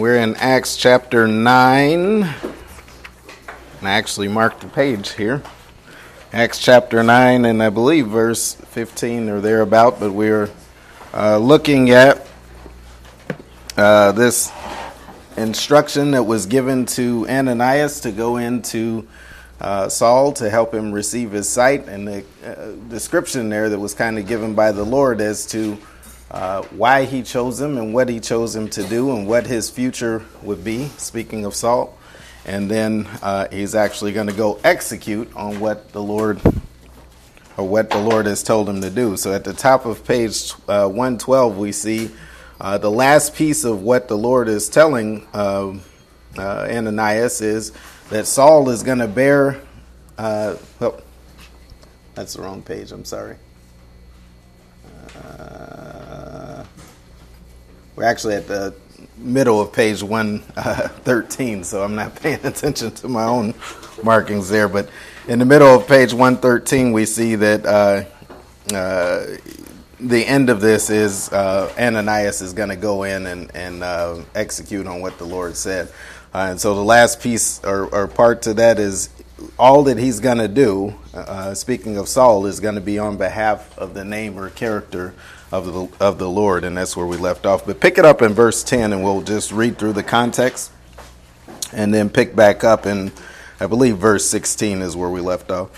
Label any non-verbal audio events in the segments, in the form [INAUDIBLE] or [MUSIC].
We're in Acts chapter 9. I actually marked the page here. Acts chapter 9, and I believe verse 15 or thereabout, but we're uh, looking at uh, this instruction that was given to Ananias to go into uh, Saul to help him receive his sight, and the uh, description there that was kind of given by the Lord as to uh, why he chose him and what he chose him to do and what his future would be, speaking of Saul. And then uh, he's actually going to go execute on what the Lord or what the Lord has told him to do. So at the top of page uh, 112, we see uh, the last piece of what the Lord is telling um, uh, Ananias is that Saul is going to bear. well, that's the wrong page. I'm sorry. We're actually at the middle of page 113, uh, [LAUGHS] so I'm not [LAUGHS] paying attention to my own markings there. But in the middle of page 113, we see that uh, uh, the end of this is uh, Ananias is going to go in and, and uh, execute on what the Lord said. Uh, and so the last piece or, or, part to that is all that he's going to do, speaking of Saul, is going to be on behalf of the name or character of the, of the Lord, and that's where we left off. But pick it up in verse 10, and we'll just read through the context and then pick back up in, I believe, verse 16 is where we left off.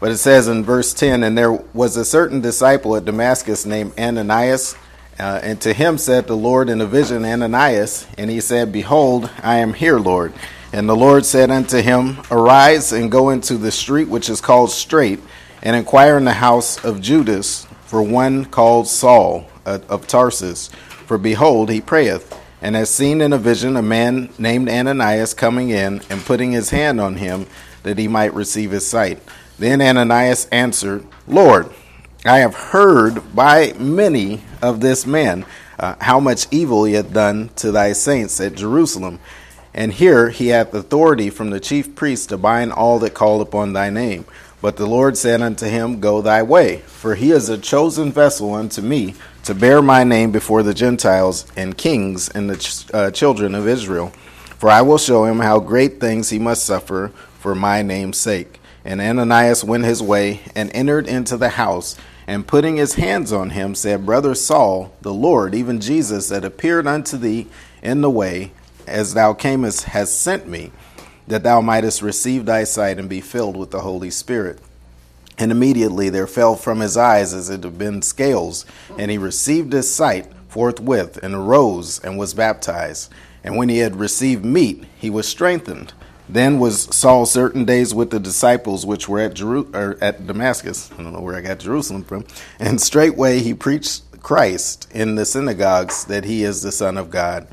But it says in verse 10 And there was a certain disciple at Damascus named Ananias, uh, and to him said the Lord in a vision, Ananias, and he said, Behold, I am here, Lord. And the Lord said unto him, Arise and go into the street which is called Straight, and inquire in the house of Judas for one called Saul of Tarsus. For behold, he prayeth, and has seen in a vision a man named Ananias coming in and putting his hand on him that he might receive his sight. Then Ananias answered, Lord, I have heard by many of this man uh, how much evil he hath done to thy saints at Jerusalem. And here he hath authority from the chief priest to bind all that call upon thy name. But the Lord said unto him, Go thy way, for he is a chosen vessel unto me to bear my name before the Gentiles and kings and the ch- uh, children of Israel. For I will show him how great things he must suffer for my name's sake. And Ananias went his way and entered into the house, and putting his hands on him, said, Brother Saul, the Lord, even Jesus, that appeared unto thee in the way, as thou camest, has sent me that thou mightest receive thy sight and be filled with the Holy Spirit. And immediately there fell from his eyes as it had been scales, and he received his sight forthwith, and arose and was baptized. And when he had received meat, he was strengthened. Then was Saul certain days with the disciples which were at, Jeru- at Damascus. I don't know where I got Jerusalem from. And straightway he preached Christ in the synagogues that he is the Son of God.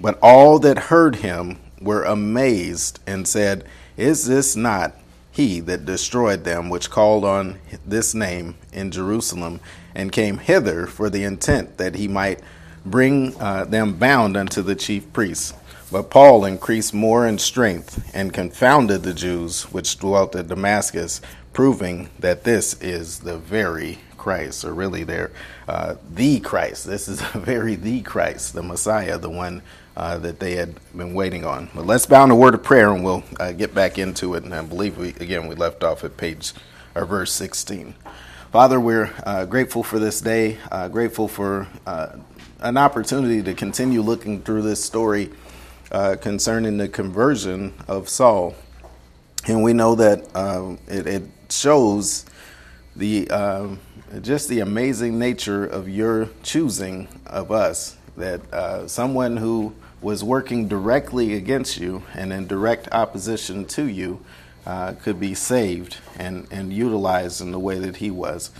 But all that heard him were amazed and said, Is this not he that destroyed them which called on this name in Jerusalem and came hither for the intent that he might bring uh, them bound unto the chief priests? But Paul increased more in strength and confounded the Jews which dwelt at Damascus, proving that this is the very Christ, or really they're uh, the Christ. This is [LAUGHS] a very the Christ, the Messiah, the one uh, that they had been waiting on. But let's bow in a word of prayer and we'll uh, get back into it. And I believe we again we left off at page or verse 16. Father, we're uh, grateful for this day, uh, grateful for uh, an opportunity to continue looking through this story uh, concerning the conversion of Saul. And we know that it, it, shows the just the amazing nature of your choosing of us. That someone who was working directly against you and in direct opposition to you uh, could be saved and, and utilized in the way that he was.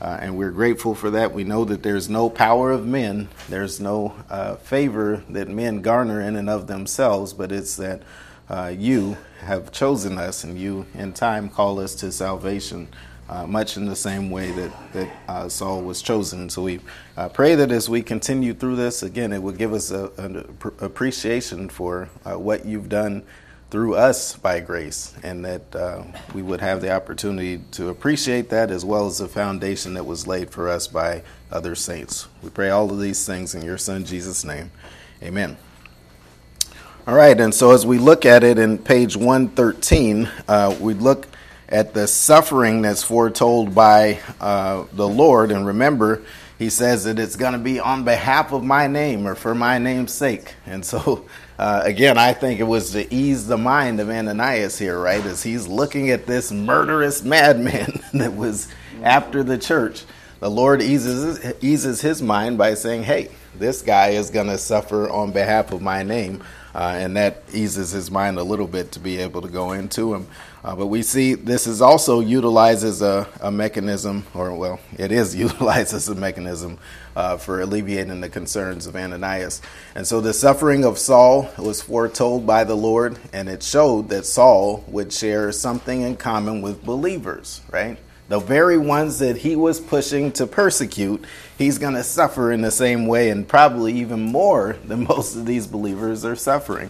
Uh, and we're grateful for that. We know that there's no power of men, there's no uh, favor that men garner in and of themselves, but it's that uh, you have chosen us and you, in time, call us to salvation uh, much in the same way that, that uh, Saul was chosen. So we uh, pray that as we continue through this, again, it will give us a, an appreciation for uh, what you've done through us by grace, and that uh, we would have the opportunity to appreciate that as well as the foundation that was laid for us by other saints. We pray all of these things in your Son, Jesus' name. Amen. All right, and so as we look at it in page 113, uh, we look at the suffering that's foretold by uh, the Lord. And remember, he says that it's going to be on behalf of my name or for my name's sake. And so, [LAUGHS] uh, again, I think it was to ease the mind of Ananias here, right? As he's looking at this murderous madman [LAUGHS] that was after the church. The Lord eases, eases his mind by saying, hey, this guy is going to suffer on behalf of my name. Uh, and that eases his mind a little bit to be able to go into him. Uh, but we see this is also utilized as a, a, mechanism, or well, it is [LAUGHS] utilized as a mechanism uh, for alleviating the concerns of Ananias. And so the suffering of Saul was foretold by the Lord, and it showed that Saul would share something in common with believers, right? the very ones that he was pushing to persecute, he's going to suffer in the same way and probably even more than [LAUGHS] most of these believers are suffering.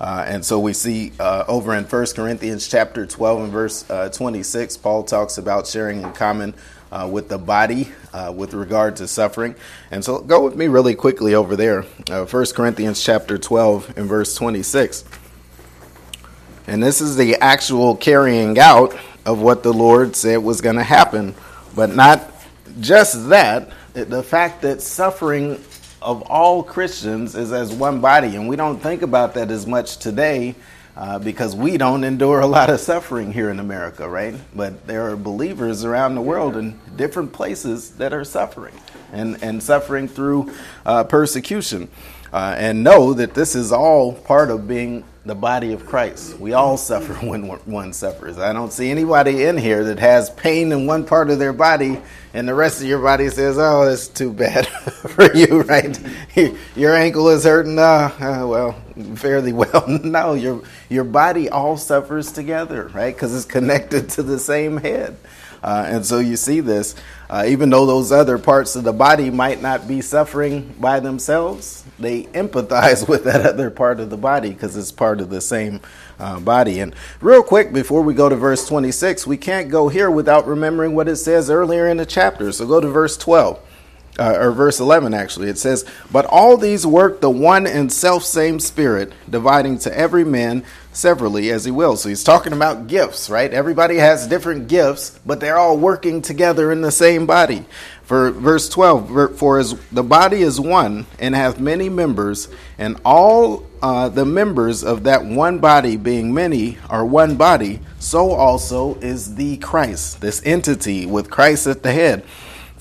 Uh, and so we see uh, over in 1 Corinthians chapter 12 and verse uh, 26, Paul talks about sharing in common uh, with the body uh, with regard to suffering. And so go with me really quickly over there. 1 uh, Corinthians chapter 12 and verse 26. And this is the actual carrying out of what the Lord said was going to happen. But not just that, the fact that suffering of all Christians is as one body. And we don't think about that as much today uh, because we don't endure a lot of suffering here in America, right? But there are believers around the world in different places that are suffering and, and suffering through uh, persecution. Uh, and know that this is all part of being the body of Christ. We all [LAUGHS] suffer when one suffers. I don't see anybody in here that has pain in one part of their body and the rest of your body says, "Oh, that's too bad [LAUGHS] for you, [LAUGHS] right? your ankle is hurting. Uh, uh, well, fairly well. no, your your body all suffers together, right? Because it's connected to the same head." Uh, and so you see this, uh, even though those other parts of the body might not be suffering by themselves, they empathize [LAUGHS] with that other part of the body because it's part of the same uh, body. And real quick, before we go to verse 26, we can't go here without remembering what it says earlier in the chapter. So go to verse 12 uh, or verse 11 actually. It says but all these work the one and self same spirit dividing to every man severally as he will so he's talking about gifts right? Everybody has different gifts but they're all working together in the same body. For verse 12 for as the body is one and hath many members and all uh, the members of that one body being many are one body so also is the christ this entity with christ at the head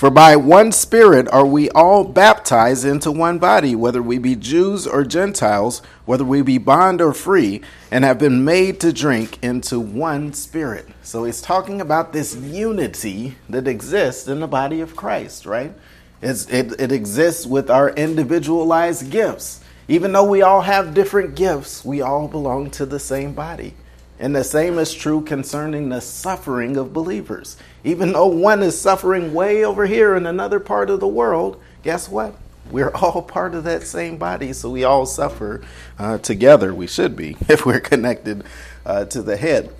for by one Spirit are we all baptized into one body, whether we be Jews or Gentiles, whether we be bond or free, and have been made to drink into one Spirit. So he's talking about this unity that exists in the body of Christ, right? It, it exists with our individualized gifts. Even though we all have different gifts, we all belong to the same body. And the same is true concerning the suffering of believers. Even though one is suffering way over here in another part of the world, guess what? We're [LAUGHS] all part of that same body, so we all suffer uh, together. We should be [LAUGHS] if we're connected uh, to the head.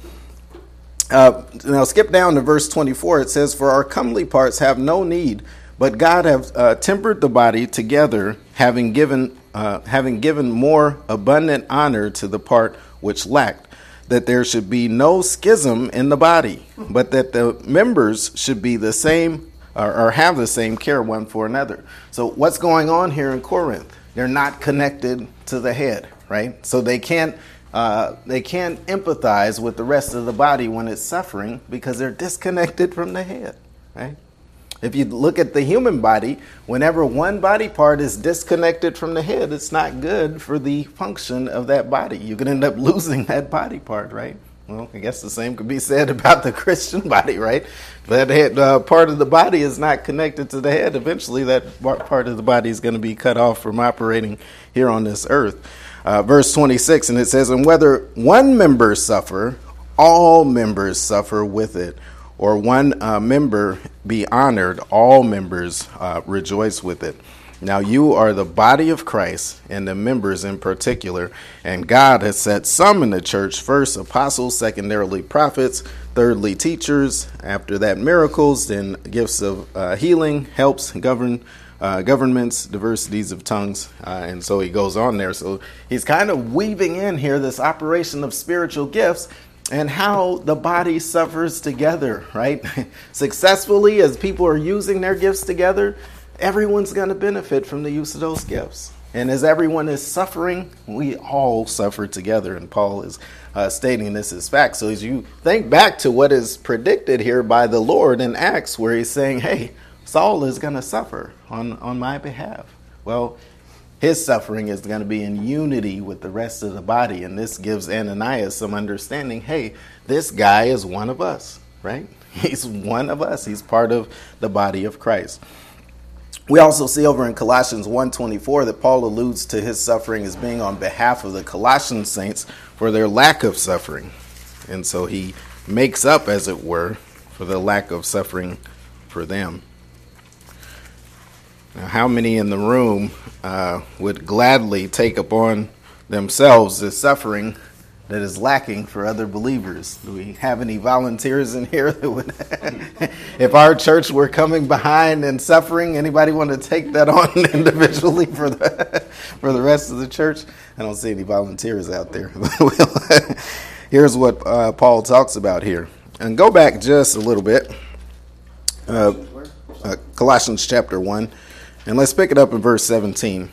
Uh, now, skip down to verse 24. It says, For our comely parts have no need, but God have uh, tempered the body together, having given, uh, having given more abundant honor to the part which lacked that there should be no schism in the body, but that the members should be the same or, or, have the same care one for another. So, what's going on here in Corinth? They're not connected to the head, right? So they can't uh, they can't empathize with the rest of the body when it's suffering because they're disconnected from the head, right? If you look at the human body, whenever one body part is disconnected from the head, it's not good for the function of that body. You can end up [LAUGHS] losing that body part, right? Well, I guess the same could be said [LAUGHS] about the Christian body, right? That head, uh, part of the body is not connected to the head. Eventually, that part of the body is going to be cut off from operating here on this earth. Uh, verse 26, and it says, And whether one member suffer, all members suffer with it or one uh, member be honored, all members uh, rejoice with it. Now you are the body of Christ and the members in particular, and God has set some in the church first apostles, secondarily prophets, thirdly teachers, after that miracles, then gifts of uh, healing, helps, govern uh, governments, diversities of tongues, uh, and so he goes on there. So he's kind of weaving in here this operation of spiritual gifts and how the body suffers together, right? [LAUGHS] Successfully, as people are using their gifts together, everyone's going to benefit from the use of those gifts. And as everyone is suffering, we all suffer together. And Paul is uh, stating this as fact. So as you think back to what is predicted here by the Lord in Acts, where he's saying, hey, Saul is going to suffer on, on my behalf. Well, his suffering is going to be in unity with the rest of the body. And this gives Ananias some understanding hey, this guy is one of us, right? [LAUGHS] He's one of us. He's part of the body of Christ. We also see over in Colossians 1:24 that Paul alludes to his suffering as being on behalf of the Colossian saints for their lack of suffering. And so he makes up as it were for the lack of suffering for them. Now, how many in the room uh, would gladly take upon themselves the suffering that is lacking for other believers? Do we have any volunteers in here that would, [LAUGHS] if our church were coming behind and suffering, anybody want to take that on [LAUGHS] individually for the for the rest of the church? I don't see any volunteers out there. [LAUGHS] Here's what uh, Paul talks about here, and go back just a little bit. Uh, uh Colossians chapter one. And let's pick it up in verse 17.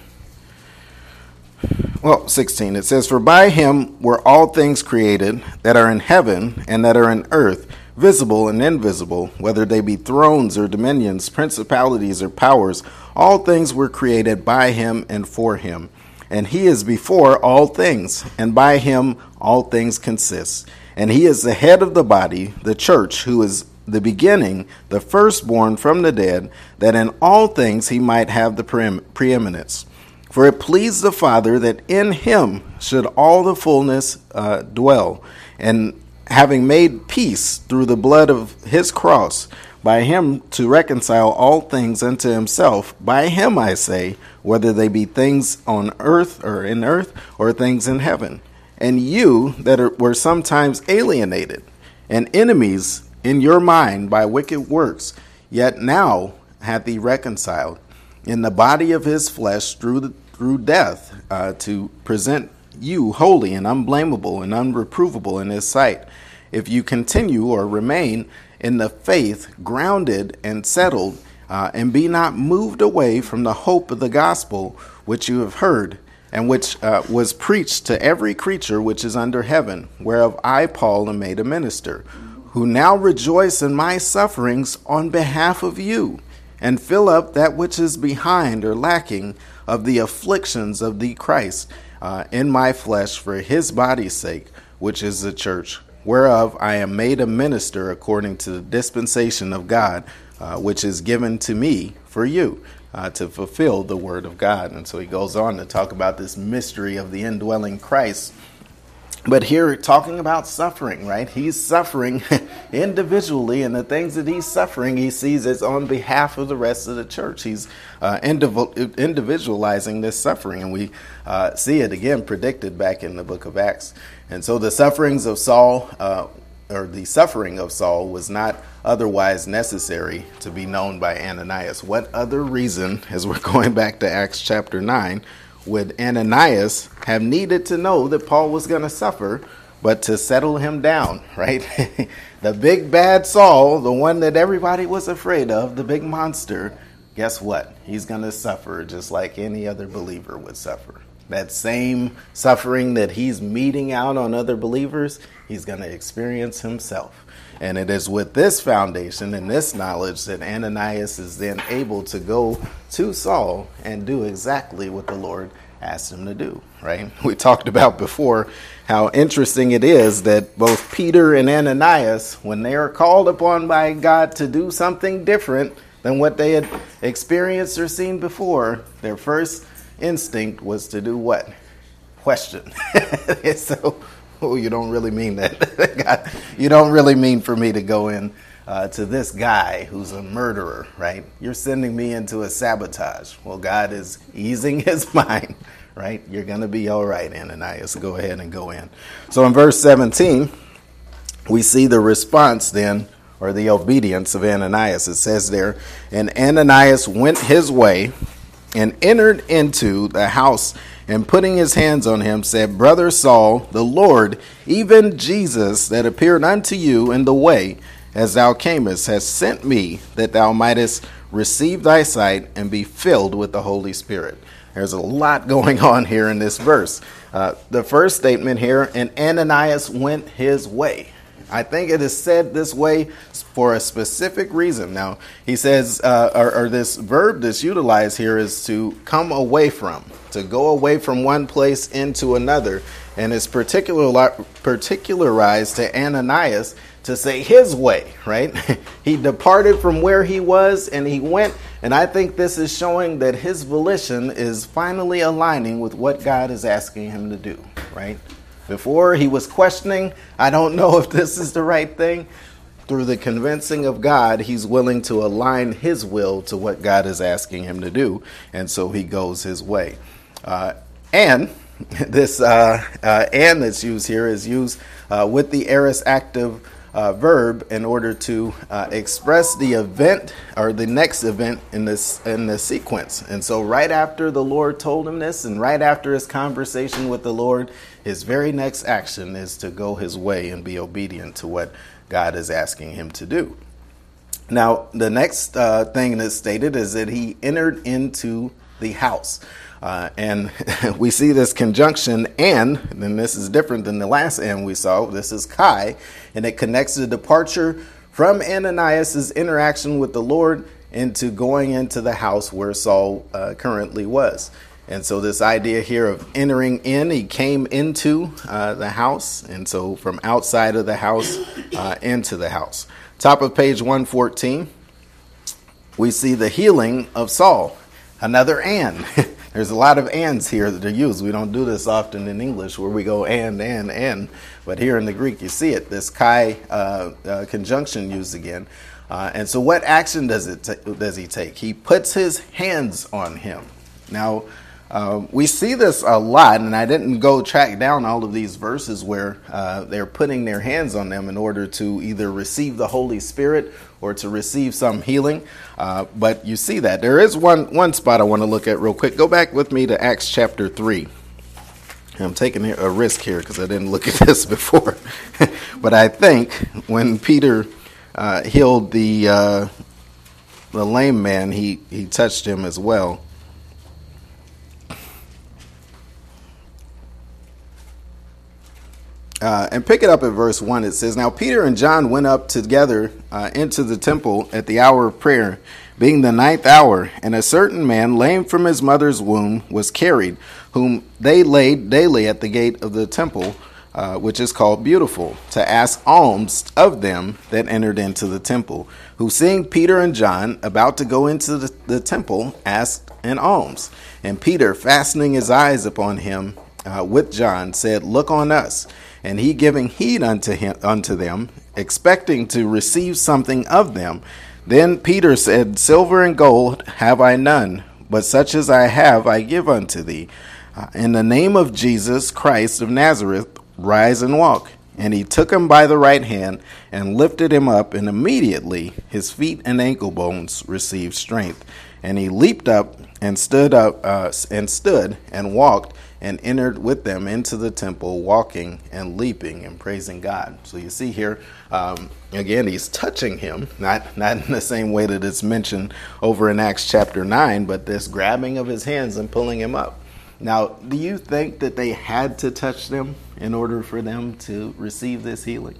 Well, 16. It says, For by him were all things created that are in heaven and that are in earth, visible and invisible, whether they be thrones or dominions, principalities or powers. All things were created by him and for him. And he is before all things, and by him all things consist. And he is the head of the body, the church, who is the beginning, the firstborn from the dead, that in all things he might have the preeminence. For it pleased the Father that in him should all the fullness uh, dwell, and having made peace through the blood of his cross, by him to reconcile all things unto himself. By him, I say, whether they be things on earth or in earth, or things in heaven. And you that are, were sometimes alienated and enemies in your mind by wicked works, yet now hath he reconciled in the body of his flesh through, the, through death uh, to present you holy and unblameable and unreprovable in his sight. If you continue or remain in the faith, grounded and settled, uh, and be not moved away from the hope of the gospel which you have heard, and which uh, was preached to every creature which is under heaven, whereof I, Paul, am made a minister who now rejoice in my sufferings on behalf of you, and fill up that which is behind or lacking of the afflictions of the Christ uh, in my flesh for his body's sake, which is the church, whereof I am made a minister according to the dispensation of God, uh, which is given to me for you. Uh, to fulfill the word of God. And so he goes on to talk about this mystery of the indwelling Christ but here, talking about suffering, right? He's suffering [LAUGHS] individually, and the things that he's suffering, he sees as on behalf of the rest of the church. He's uh, individualizing this suffering, and we uh, see it again predicted back in the book of Acts. And so, the sufferings of Saul, uh, or the suffering of Saul, was not otherwise necessary to be known by Ananias. What other reason, as we're [LAUGHS] going back to Acts chapter 9, would Ananias have needed to know that Paul was going to suffer, but to settle him down, [LAUGHS] right? the big bad Saul, the one that everybody was afraid of, the big monster, guess what? He's going to suffer just like any other believer would suffer. That same suffering that he's meting out on other believers, he's going to experience himself. And it is with this foundation and this knowledge that Ananias is then able to go to Saul and do exactly what the Lord asked him to do, right? [LAUGHS] We talked about before how interesting it is that both Peter and Ananias, when they are called upon by God to do something different than what they had experienced or seen before, their first instinct was to do what? Question. [LAUGHS] so [LAUGHS] oh, you don't really mean that. [LAUGHS] You don't really mean for me to go in uh, to this guy who's a murderer, right? You're sending me into a sabotage. Well, God is easing [LAUGHS] his mind, right? You're going to be all right, Ananias. Go ahead and go in. So in verse 17, we see the response then, or the obedience of Ananias. It says there, and Ananias went his way and entered into the house and putting his hands on him said, Brother Saul, the Lord, even Jesus that appeared unto you in the way as thou camest, has sent me that thou mightest receive thy sight and be filled with the Holy Spirit. There's a lot [LAUGHS] going on here in this verse. Uh, the first statement here, and Ananias went his way. I think it is said this way for a specific reason. Now, he says, uh, or, or, this verb that's utilized here is to come away from, to go away from one place into another. And it's particular, particularized to Ananias to say his way, right? [LAUGHS] he departed from where he was and he went. And I think this is showing that his volition is finally aligning with what God is asking him to do, right? Before he was questioning, I don't know if this is the right thing. Through the convincing of God, he's willing to align his will to what God is asking him to do, and so he goes his way. Uh, and [LAUGHS] this uh, uh, and that's used here is used uh, with the aorist active uh, verb in order to uh, express the event or the next event in this in the sequence. And so, right after the Lord told him this, and right after his conversation with the Lord, his very next action is to go his way and be obedient to what God is asking him to do. Now, the next uh, thing that's stated is that he entered into the house. Uh, and [LAUGHS] we see this conjunction and, and this is different than the last and we saw. This is Kai, and it connects the departure from Ananias' interaction with the Lord into going into the house where Saul uh, currently was. And so, this idea here of entering in, he came into uh, the house, and so from outside of the house uh, into the house. Top of page 114, we see the healing of Saul. Another and. [LAUGHS] There's a lot of ands here that are used. We don't do this often in English where we go and, and, and. But here in the Greek, you see it, this kai uh, uh, conjunction used again. Uh, and so, what action does, it does he take? He puts his hands on him. Now, uh, we see this a lot, and I didn't go track down all of these verses where uh, they're putting their hands on them in order to either receive the Holy Spirit or to receive some healing. Uh, but you see that. There is one, one spot I want to look at real quick. Go back with me to Acts chapter 3. I'm taking a risk here because I didn't look at [LAUGHS] this before. [LAUGHS] but I think when Peter uh, healed the, uh, the lame man, he, he touched him as well. Uh, and pick it up at verse 1. It says, Now Peter and John went up together uh, into the temple at the hour of prayer, being the ninth hour, and a certain man, lame from his mother's womb, was carried, whom they laid daily at the gate of the temple, uh, which is called Beautiful, to ask alms of them that entered into the temple, who seeing Peter and John about to go into the, the temple, asked an alms. And Peter, fastening his eyes upon him uh, with John, said, Look on us. And he giving heed unto him unto them, expecting to receive something of them. Then Peter said, Silver and gold have I none, but such as I have I give unto thee. Uh, in the name of Jesus Christ of Nazareth, rise and walk. And he took him by the right hand and lifted him up, and immediately his feet and ankle bones received strength. And he leaped up and stood up uh, and stood and walked and entered with them into the temple, walking and leaping and praising God. So you see here, um, again, he's touching him, not not in the same way that it's mentioned over in Acts chapter nine, but this grabbing of his hands and pulling him up. Now, do you think that they had to touch them in order for them to receive this healing?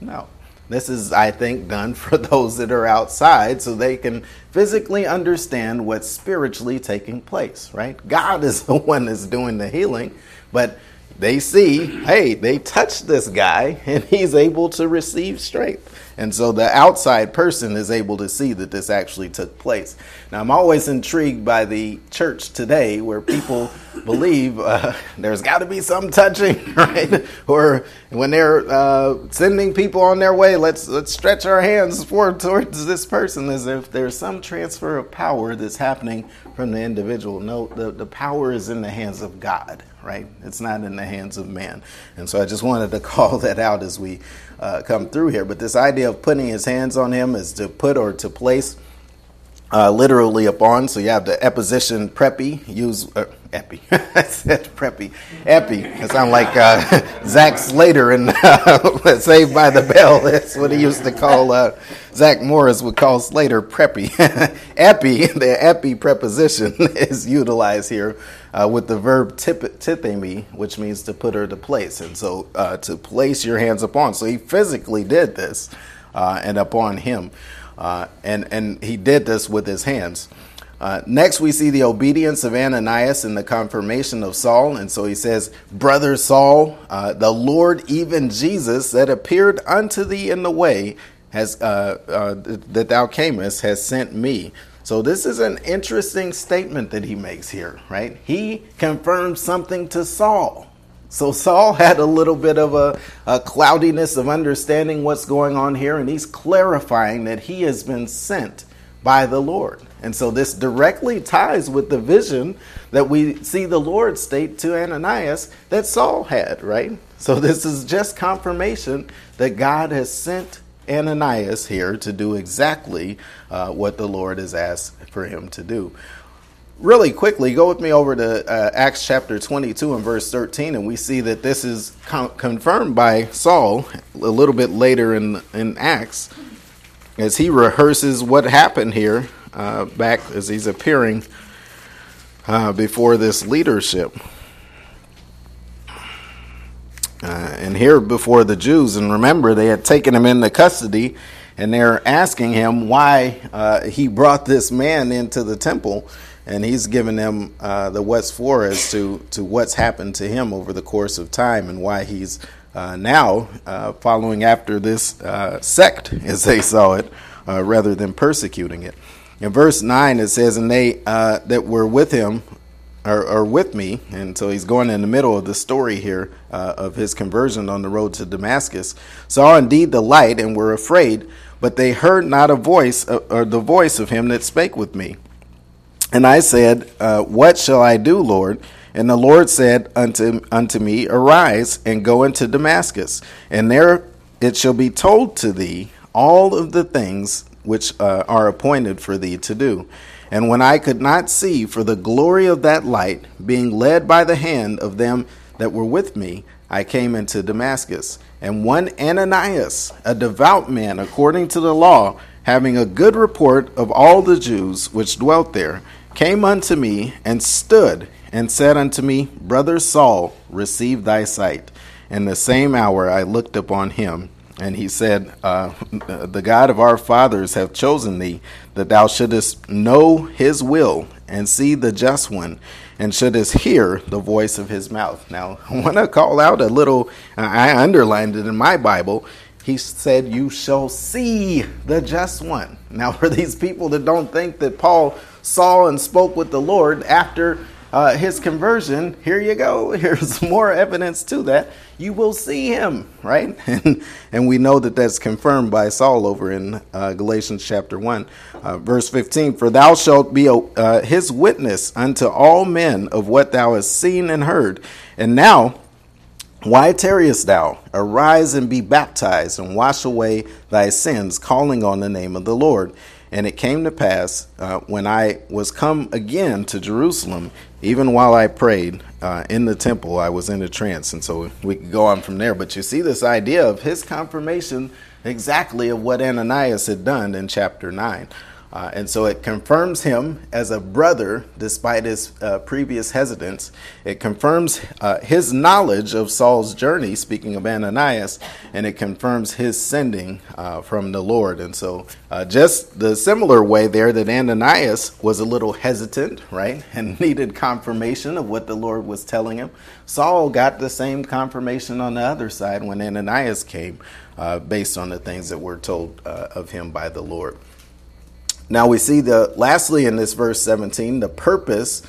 No. This is, I think, done [LAUGHS] for those that are outside so they can physically understand what's spiritually taking place, right? God is [LAUGHS] the one that's doing the healing, but they see, hey, they touched this guy [LAUGHS] and he's able to receive strength. And so the outside person is able to see that this actually took place. Now, I'm always intrigued by the church today where people [LAUGHS] believe uh, there's got to be some touching, [LAUGHS] right? Or when they're uh, sending people on their way, let's let's stretch our hands forward towards this person as if there's some transfer of power that's happening from the individual. No, the, the power is in the hands of God, right? It's not in the hands of man. And so I just wanted to [LAUGHS] call that out as we uh, come through here. But this idea of putting his hands on him is to put or to place uh, literally upon. So you have the preposition preppy, use uh, epi. [LAUGHS] I said preppy, epi. It sounds like uh, [LAUGHS] Zach Slater in uh, [LAUGHS] Saved by the Bell. That's what he used to call. Uh, Zach Morris would call Slater preppy. epi, the epi preposition is utilized here uh, with the verb tip, tipemi, which means to put or to place. And so uh, to place your hands upon. So he physically did this uh, and upon him. Uh, and, and he did this with his hands. Uh, next, we see the obedience of Ananias and the confirmation of Saul. And so he says, Brother Saul, uh, the Lord, even Jesus, that appeared unto thee in the way, has uh, uh that thou camest, has sent me. So this is an interesting statement that he makes here, right? He confirms something to Saul. So Saul had a little bit of a, a, cloudiness of understanding what's going on here, and he's clarifying that he has been sent by the Lord. And so this directly ties with the vision that we see the Lord state to Ananias that Saul had, right? So this is just confirmation that God has sent Ananias here to do exactly uh, what the Lord has asked for him to do really quickly, go with me over to uh, Acts chapter 22 and verse 13, and we see that this is con- confirmed by Saul a little bit later in, in Acts as he rehearses what happened here uh, back as he's appearing uh, before this leadership. Uh, and here before the Jews, and remember, they had taken him into custody and they're asking him why uh, he brought this man into the temple and he's given them uh, the what's for as to, to what's happened to him over the course of time and why he's uh, now uh, following after this uh, sect, as they saw it, uh, rather than persecuting it. In verse 9, it says, And they uh, that were with him are, are, with me, and so he's going in the middle of the story here of his conversion on the road to Damascus, saw indeed the light and were afraid, but they heard not a voice, or the voice of him that spake with me. And I said, uh, What shall I do, Lord? And the Lord said unto, unto me, Arise and go into Damascus, and there it shall be told to thee all of the things which uh, are appointed for thee to do. And when I could not see for the glory of that light, being led by the hand of them that were with me, I came into Damascus. And one Ananias, a devout man according to the law, having a good report of all the Jews which dwelt there, came unto me and stood and said unto me, Brother Saul, receive thy sight. In the same hour I looked upon him, and he said, uh, The God of our fathers have chosen thee, that thou shouldest know his will and see the just one, and shouldest hear the voice of his mouth. Now, [LAUGHS] I want to call out a little, I underlined it in my Bible he said, You shall see the just one. Now, [LAUGHS] for these people that don't think that Paul saw and spoke with the Lord after uh, his conversion, here you go. [LAUGHS] Here's more evidence to that. You will see him, right? [LAUGHS] And, and we know that that's confirmed by Saul over in uh, Galatians chapter 1, uh, verse 15. For thou shalt be a, uh, his witness unto all men of what thou hast seen and heard. And now, why tarriest thou? Arise and be baptized, and wash away thy sins, calling on the name of the Lord. And it came to pass, uh, when I was come again to Jerusalem, even while I prayed uh, in the temple, I was in a trance. And so we could go on from there. But you see this idea of his confirmation exactly of what Ananias had done in chapter 9. Uh, and so it confirms him as a brother despite his uh, previous hesitance. It confirms uh, his knowledge of Saul's journey, speaking of Ananias, and it confirms his sending uh, from the Lord. And so, uh, just the similar way there that Ananias was a little hesitant, right, [LAUGHS] and needed confirmation of what the Lord was telling him, Saul got the same confirmation on the other side when Ananias came, uh, based on the things that were told of him by the Lord. Now we see the lastly in this verse 17 the purpose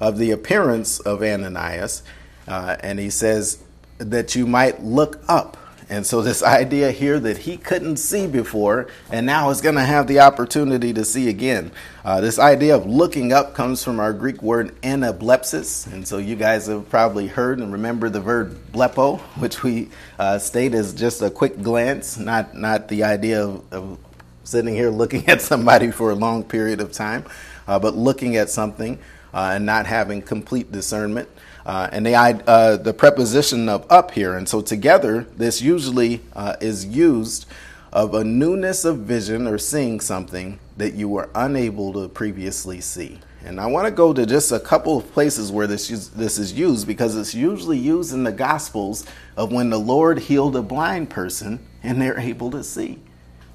of the appearance of Ananias, uh, and he says that you might look up And so, this [LAUGHS] idea here that he couldn't see before and now is going to have the opportunity to see again. Uh, this idea of looking up comes from our Greek word anablepsis. And so, you guys have probably heard and remember the verb blepo, [LAUGHS] which we uh, state as just a quick glance, not, not the idea of, of sitting here looking at somebody for a long period of time, uh, but looking at something uh, and not having complete discernment. Uh, and the, uh, the preposition of up here. And so together, this usually uh, is used of a newness of vision or seeing something that you were unable to previously see. And I want to go to just a couple of places where this, this is used because it's usually used in the Gospels of when the Lord healed a blind person and they're able to see.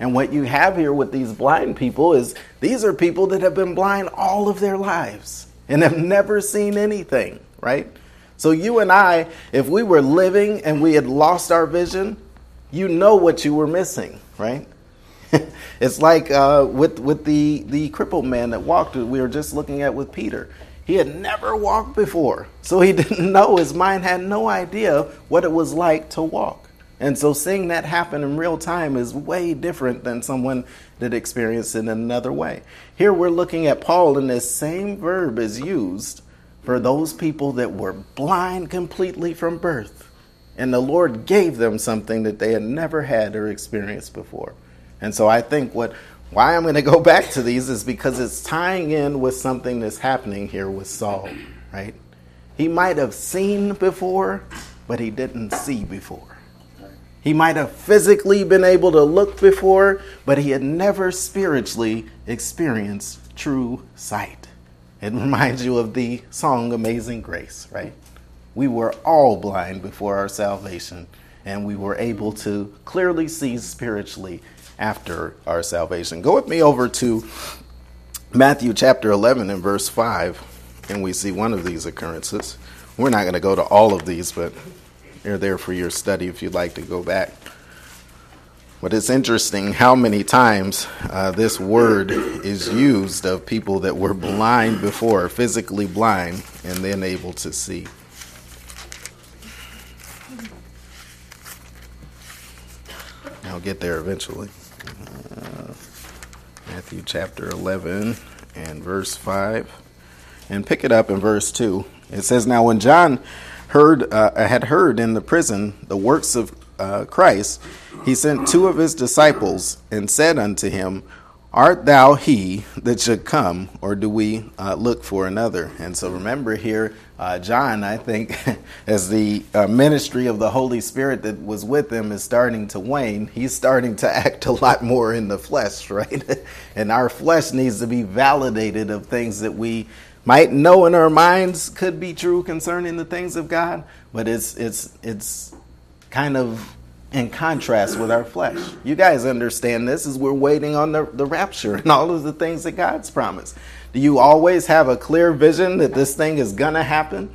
And what you have here with these blind people is these are people that have been blind all of their lives and have never seen anything, right? So, you and I, if we were living and we had lost our vision, you know what you were missing, right? [LAUGHS] it's like uh, with, with the, the crippled man that walked, we were just looking at with Peter. He had never walked before, so he [LAUGHS] didn't know, his mind had no idea what it was like to walk. And so seeing that happen in real time is way different than someone that experienced it in another way. Here we're looking at Paul, and this same verb is used for those people that were blind completely from birth. And the Lord gave them something that they had never had or experienced before. And so I think what why I'm going to go [LAUGHS] back to these is because it's tying in with something that's happening here with Saul, right? He might have seen before, but he didn't see before. He might have physically been able to look before, but he had never spiritually experienced true sight. It [LAUGHS] reminds you of the song Amazing Grace, right? We were all blind before our salvation, and we were able to clearly see spiritually after our salvation. Go with me over to Matthew chapter 11 and verse 5, and we see one of these occurrences. We're not going to go to all of these, but they're there for your study if you'd like to go back. But it's interesting how many times uh, this word is used of people that were blind before, physically blind, and then able to see. I'll get there eventually. Uh, Matthew chapter 11 and verse 5. And pick it up in verse 2. It says, Now when John heard, uh, had heard in the prison the works of uh, Christ, he sent two of his disciples and said unto him, Art thou he that should come, or do we uh, look for another? And so remember here, uh, John, I think, [LAUGHS] as the uh, ministry of the Holy Spirit that was with him is starting to wane, he's starting to [LAUGHS] act a lot more in the flesh, right? [LAUGHS] and our flesh needs to be validated of things that we might know in our minds could be true concerning the things of God, but it's it's it's kind of in contrast with our flesh. You guys understand this as we're waiting on the, the rapture and all of the things that God's promised. Do you always have a clear vision that this thing is to happen?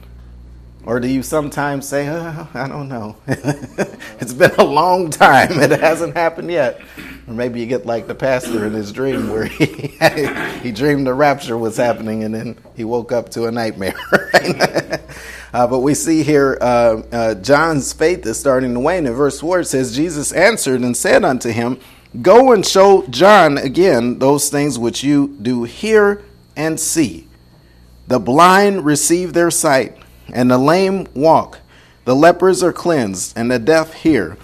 Or do you sometimes say, oh, I don't know. [LAUGHS] it's been a long time. It hasn't happened yet. Or maybe you get like the pastor in his dream where he, [LAUGHS] he dreamed the rapture was happening and then he woke up to a nightmare. [LAUGHS] Right? Uh, but we see here uh, uh, John's faith is starting to wane. In verse 4, it says, Jesus answered and said unto him, Go and show John again those things which you do hear and see. The blind receive their sight, and the lame walk. The lepers are cleansed, and the deaf hear.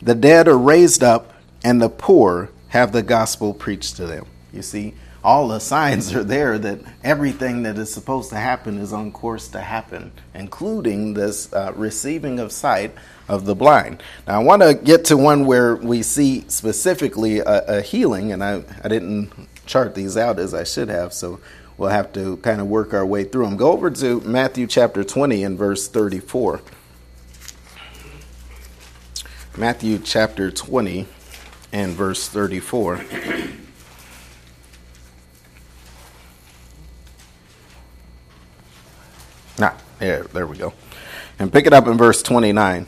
The dead are raised up, and the poor have the gospel preached to them. You see, all the signs are there that everything that is supposed to happen is on course to happen, including this uh, receiving of sight of the blind. Now, I want to get to one where we see specifically a, a healing, and I, I didn't chart these out as I should have, so we'll have to kind of work our way through them. Go over to Matthew chapter 20 and verse 34. Matthew chapter 20 and verse 34. Ah, there, there we go. And pick it up in verse 29.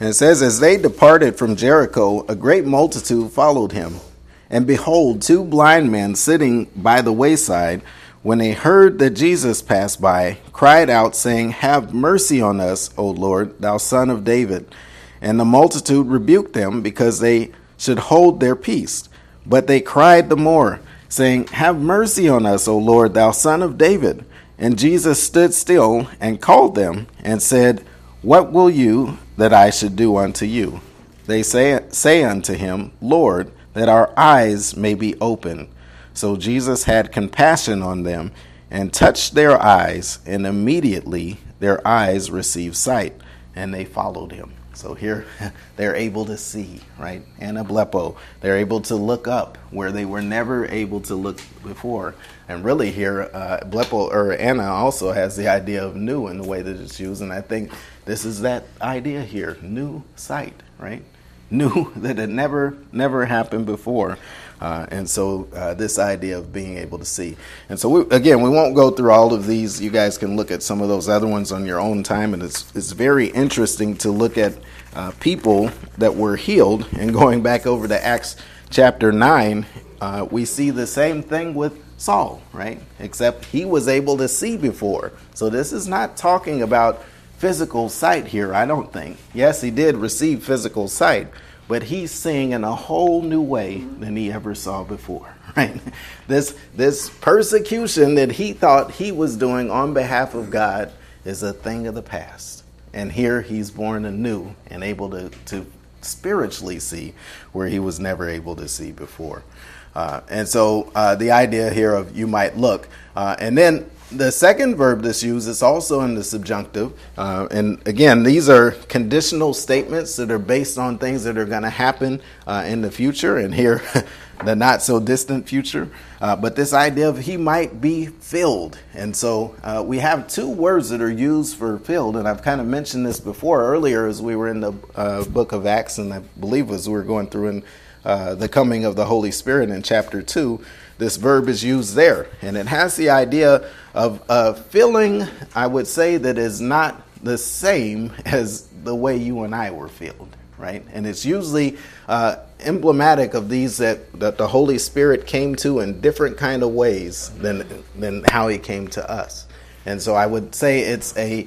And it says, As they departed from Jericho, a great multitude followed him. And behold, two blind men sitting by the wayside, when they heard that Jesus passed by, cried out, saying, Have mercy on us, O Lord, thou son of David. And the multitude rebuked them because they should hold their peace. But they cried the more, saying, Have mercy on us, O Lord, thou son of David. And Jesus stood still and called them and said, What will you that I should do unto you? They say, say unto him, Lord, that our eyes may be opened. So Jesus had compassion on them and touched their eyes, and immediately their eyes received sight, and they followed him. So here [LAUGHS] they're able to see, right? Anablepo. They're able to look up where they were never able to look before. And really here, uh, blepo or ana also has the idea of new in the way that it's used. And I think this is that idea here, new sight, right? New [LAUGHS] that had never, never happened before. Uh, and so uh, this idea of being able to see. And so we, again, we won't go through all of these. You guys can look at some of those other ones on your own time, and it's it's very interesting to look at uh, people that were healed. And going back over to Acts chapter nine, uh, we see the same thing with Saul, right? Except he was able to see before. So this is not talking about physical sight here. I don't think. Yes, he did receive physical sight but he's seeing in a whole new way than he ever saw before [LAUGHS] right this this persecution that he thought he was doing on behalf of god is a thing of the past and here he's born anew and able to, to spiritually see where he was never able to see before uh, and so uh, the idea here of you might look uh, and then the second verb that's used is also in the subjunctive. Uh, and again, these are conditional statements that are based on things that are going to happen uh, in the future, and here, [LAUGHS] the not so distant future. Uh, but this idea of he might be filled. And so uh, we have two words that are used for filled, and I've kind of mentioned this before earlier as we were in the uh, book of Acts, and I believe as we were going through in uh, the coming of the Holy Spirit in chapter 2 this verb is used there. And it has the idea of a feeling, I would say, that is not the same [LAUGHS] as the way you and I were filled, right? And it's usually uh, emblematic of these that, that the Holy Spirit came to in different kind of ways than, than how he came to us. And so I would say it's a,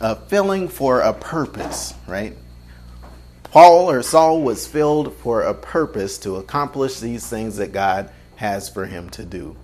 a filling for a purpose, right? Paul or Saul was filled for a purpose to accomplish these things that God has for him to do.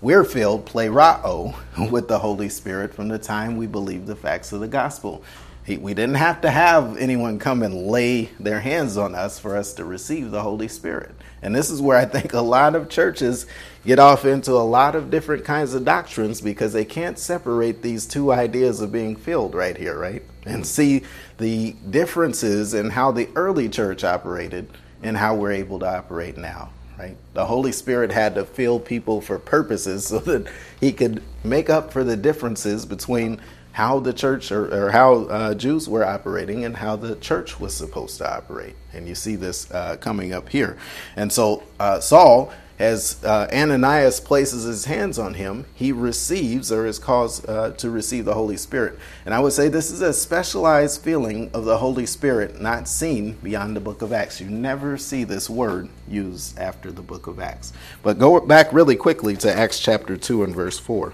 We're filled, plerao, [LAUGHS] with the Holy Spirit from the time we believe the facts of the gospel. We didn't have to have anyone come and lay their hands on us for us to receive the Holy Spirit. And this is where I think a lot of churches get off into a lot of different kinds of doctrines because they can't separate these two ideas of being filled right here, right? And see the differences in how the early church operated and how we're able to operate now. Right? The Holy Spirit had to fill people for purposes [LAUGHS] so that he could make up for the differences between how the church or, or how uh, Jews were operating and how the church was supposed to operate. And you see this uh, coming up here. And so uh, Saul as uh, Ananias places his hands on him, he receives or is caused uh, to receive the Holy Spirit. And I would say this is a specialized feeling of the Holy Spirit not seen beyond the book of Acts. You never see this word used after the book of Acts. But go back really quickly to Acts chapter 2 and verse 4.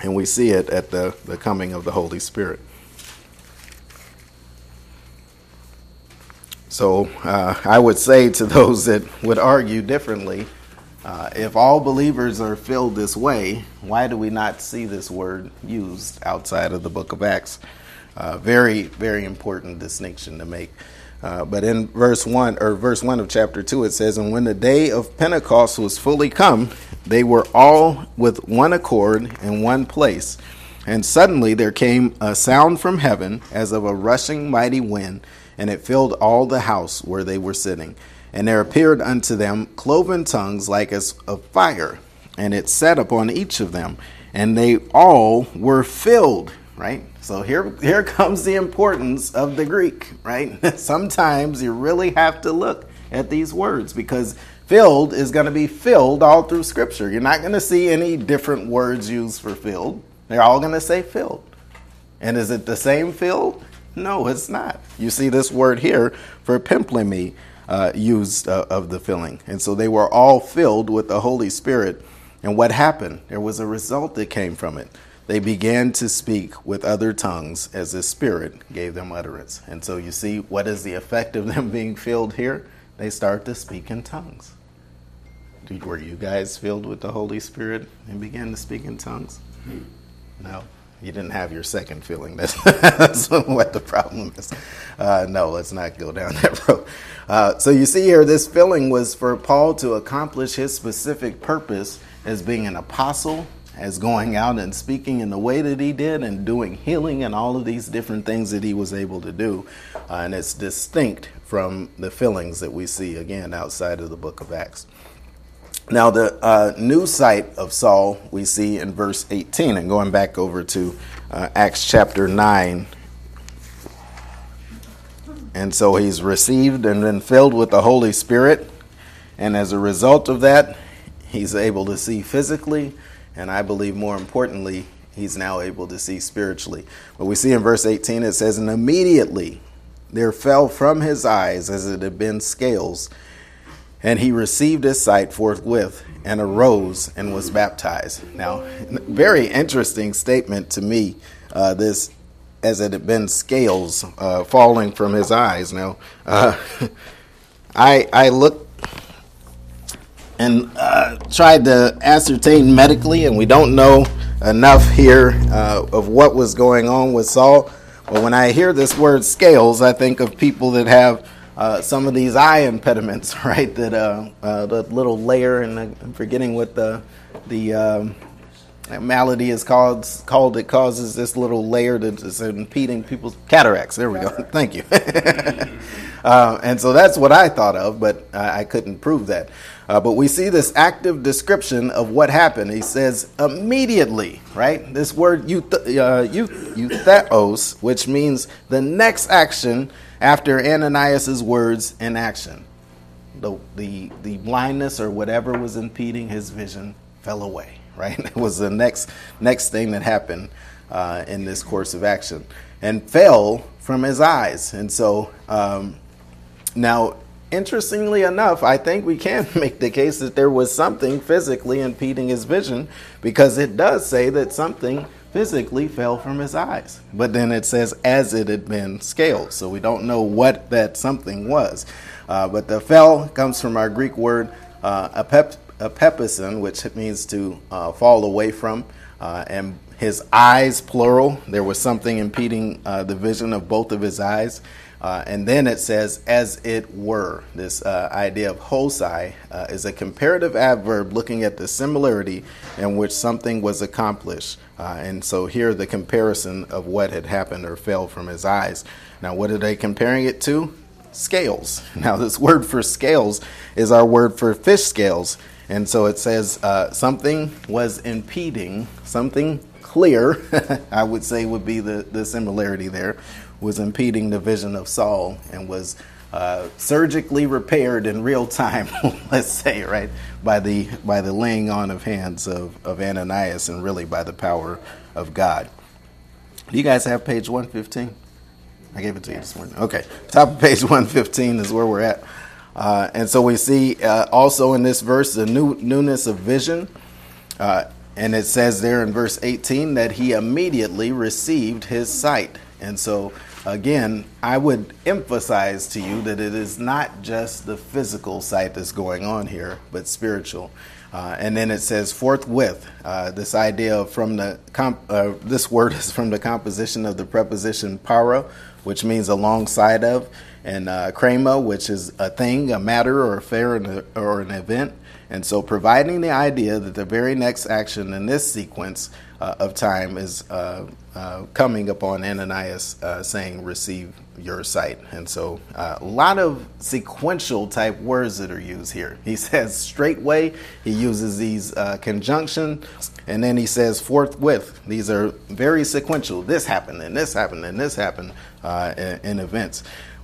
And we see it at the, the coming of the Holy Spirit. So uh, I would say to those that would argue differently, uh, if all believers are filled this way, why do we not see this word used outside of the book of Acts? Uh, very, very important distinction to make. Uh, but in verse one or verse one of chapter two, it says, "And when the day of Pentecost was fully come, they were all with one accord in one place, and suddenly there came a sound from heaven as of a rushing mighty wind." And it filled all the house where they were sitting. And there appeared unto them cloven tongues like as of fire, and it sat upon each of them, and they all were filled. Right? So here, here comes the importance of the Greek, right? [LAUGHS] Sometimes you really have to look at these words because filled is going to be filled all through Scripture. You're not going to see any different words used for filled. They're all going to say filled. And is it the same filled? No, it's not. You see this word here for pimplemi uh, used uh, of the filling. And so they were all filled with the Holy Spirit And what happened? There was a result that came from it. They began to speak with other tongues as the Spirit gave them utterance. And so you see, what is the effect of [LAUGHS] them being filled here? They start to speak in tongues. Were you guys filled with the Holy Spirit and began to speak in tongues? No. You didn't have your second filling. [LAUGHS] That's, that's what the problem is. Uh, no, let's not go down [LAUGHS] that road. Uh, so you see here, this filling was for Paul to accomplish his specific purpose as being an apostle, as going out and speaking in the way that he did, and doing healing and all of these different things that he was able to do. Uh, and it's distinct from the fillings that we see again outside of the book of Acts. Now, the uh, new sight of Saul we see in verse 18, and going back over to uh, Acts chapter 9. And so he's received and then filled with the Holy Spirit. And as a result of that, he's able to see physically, and I believe more importantly, he's now able to see spiritually. But we see in verse 18 it says, And immediately there fell from his eyes as it had been scales, and he received his sight forthwith and arose and was baptized. Now, [LAUGHS] very interesting statement to me, uh, this as it had been scales uh, falling from his eyes. Now, uh, [LAUGHS] I, I looked and uh, tried to ascertain medically, and we don't know enough here uh, of what was going on with Saul. But when I hear this word scales, I think of people that have uh, some of these eye impediments, [LAUGHS] right? That uh, uh, the little layer, and I'm forgetting what the the um, malady is called. Called it causes this little layer that is impeding people's cataracts. There we go. [LAUGHS] Thank you. [LAUGHS] Uh, and so that's what I thought of, but I couldn't prove that. Uh, but we see this active description of what happened. He says immediately, right? This word euth- uh, eutheos, which means the next action after Ananias' words and action. The, the, the blindness or whatever was impeding his vision fell away, [LAUGHS] right? It was the next, next thing that happened uh, in this course of action and fell from his eyes. And so um, now interestingly enough, I think we can [LAUGHS] make the case that there was something physically impeding his vision because it does say that something physically fell from his eyes. But then it says, as it had been scaled. So we don't know what that something was. Uh, but the fell comes from our Greek word uh, apep- which means to uh, fall away from. Uh, and his eyes, plural, there was something impeding uh, the vision of both of his eyes. Uh, and then it says, as it were. This uh, idea of hosai uh, is a comparative adverb looking at the similarity in which something was accomplished. Uh, and so here the comparison of what had happened or fell from his eyes. Now, what are they comparing it to? Scales. [LAUGHS] Now, this word for scales is our word for fish scales. And so it says uh, something was impeding, something clear, [LAUGHS] I would say would be the, the similarity there, was impeding the vision of Saul and was uh, surgically repaired in real time, [LAUGHS] let's say, right, by the by the laying on of hands of, of Ananias and really by the power of God. Do you guys have page 115? I gave it to you this morning. Okay, top of page 115 is where we're at. Uh, and so we see uh, also in this verse the new, newness of vision. Uh, and it says there in verse 18 that he immediately received his sight. And so again, I would emphasize to you that it is not just the physical sight that's going on here, but spiritual. Uh, and then it says forthwith. Uh, this idea of from the comp- uh, this word is from the composition of the preposition para, which means alongside of, and uh, krema, which is a thing, a matter, or affair, or an event. And so, providing the idea that the very next action in this sequence uh, of time is uh, uh, coming upon Ananias uh, saying, Receive your sight. And so, uh, a lot of sequential type words that are used here. He [LAUGHS] says straightway, he uses these uh, conjunction, and then he says forthwith. These are very sequential. This happened, and this happened, and this happened in, in events.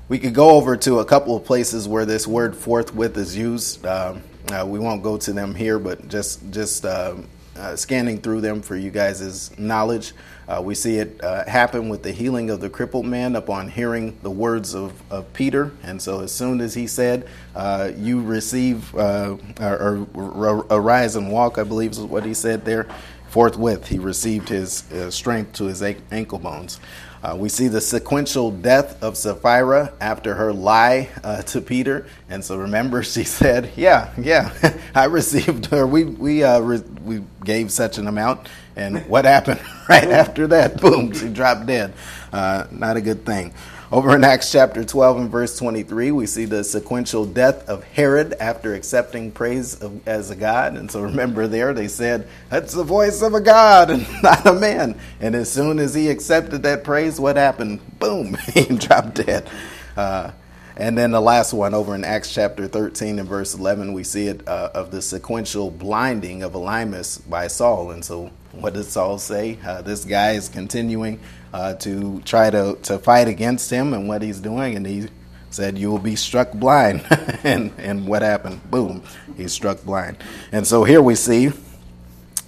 We could go over to a couple of places where this word forthwith is used. Um, uh, we won't go to them here, but just just uh, uh, scanning through them for you guys' knowledge. Uh, we see it uh, happen with the healing of the crippled man upon hearing the words of, of Peter. And so, as soon as he said, uh, You receive, or, or, arise and walk, I believe is what he said there, forthwith he received his strength to his ankle bones. Uh, we see the sequential death of Sapphira after her lie uh, to Peter. And so remember, [LAUGHS] she said, Yeah, yeah, [LAUGHS] I received her. We, we, uh, re- we gave such an amount. And what happened [LAUGHS] right after that? Boom, she dropped dead. Uh, not a good thing. Over in Acts chapter 12 and verse 23, we see the sequential death of Herod after accepting praise of, as a God. And so remember there, they said, That's the voice of a God and [LAUGHS] not a man. And as soon as he accepted that praise, what happened? Boom, [LAUGHS] he dropped dead. Uh, and then the last one over in Acts chapter 13 and verse 11, we see it uh, of the sequential blinding of Elymas by Saul. And so, what does Saul say? Uh, this guy is continuing uh, to try to, to fight against him and what he's doing. And he said, You will be struck blind. [LAUGHS] and, and what happened? Boom, he's struck blind. And so here we see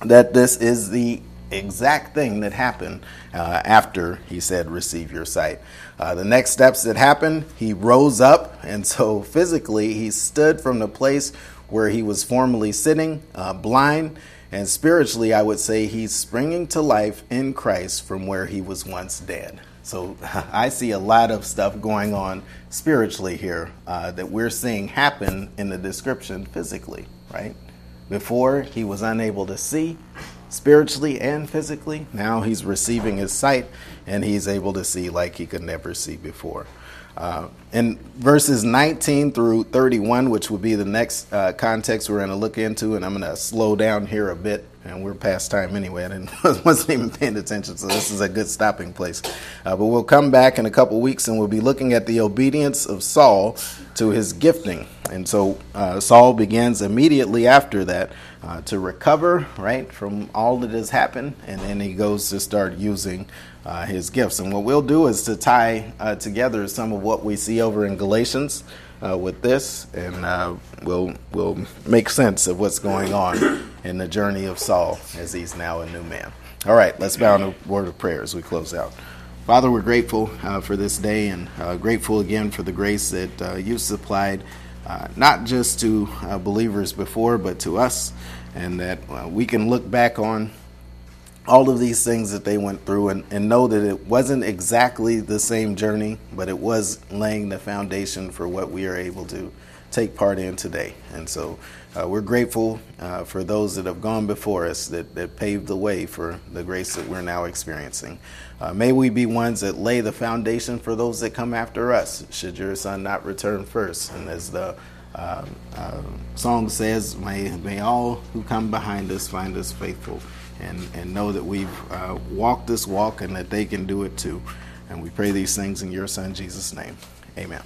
that this is the exact thing that happened uh, after he said, Receive your sight. Uh, the next steps that happened, he rose up. And so physically, he stood from the place where he was formerly sitting, uh, blind and spiritually, I would say he's springing to life in Christ from where he was once dead. So [LAUGHS] I see a lot of stuff going on spiritually here uh, that we're seeing happen in the description physically, right? Before he was unable to see spiritually and physically. Now he's receiving his sight and he's able to see like he could never see before. Uh, in verses 19 through 31, which would be the next uh, context we're going to look into, and I'm going to slow down here a bit, and we're past time anyway. I didn't, [LAUGHS] wasn't even paying attention, so this is a good stopping place. Uh, but we'll come back in a couple weeks, and we'll be looking at the obedience of Saul to his gifting. And so uh, Saul begins immediately after that uh, to recover, right, from all that has happened, and then he goes to start using uh, his gifts. And what we'll do is to tie uh, together some of what we see over in Galatians uh, with this, and uh, we'll we'll make sense of what's going on in the journey of Saul as he's now a new man. All right, let's bow in a word of prayer as we close out. Father, we're grateful uh, for this day and grateful again for the grace that you've supplied, Uh, not just to uh, believers before, but to us, and that uh, we can look back on all of these things that they went through and, and know that it wasn't exactly the same journey, but it was laying the foundation for what we are able to take part in today. And so uh, we're grateful uh, for those that have gone before us that, that paved the way for the grace that we're now experiencing. Uh, may we be ones that lay the foundation for those that come after us, should your son not return first. And as the uh, uh, song says, may, may all who come behind us find us faithful and, and know that we've uh, walked this walk and that they can do it too. And we pray these things in your son Jesus' name. Amen.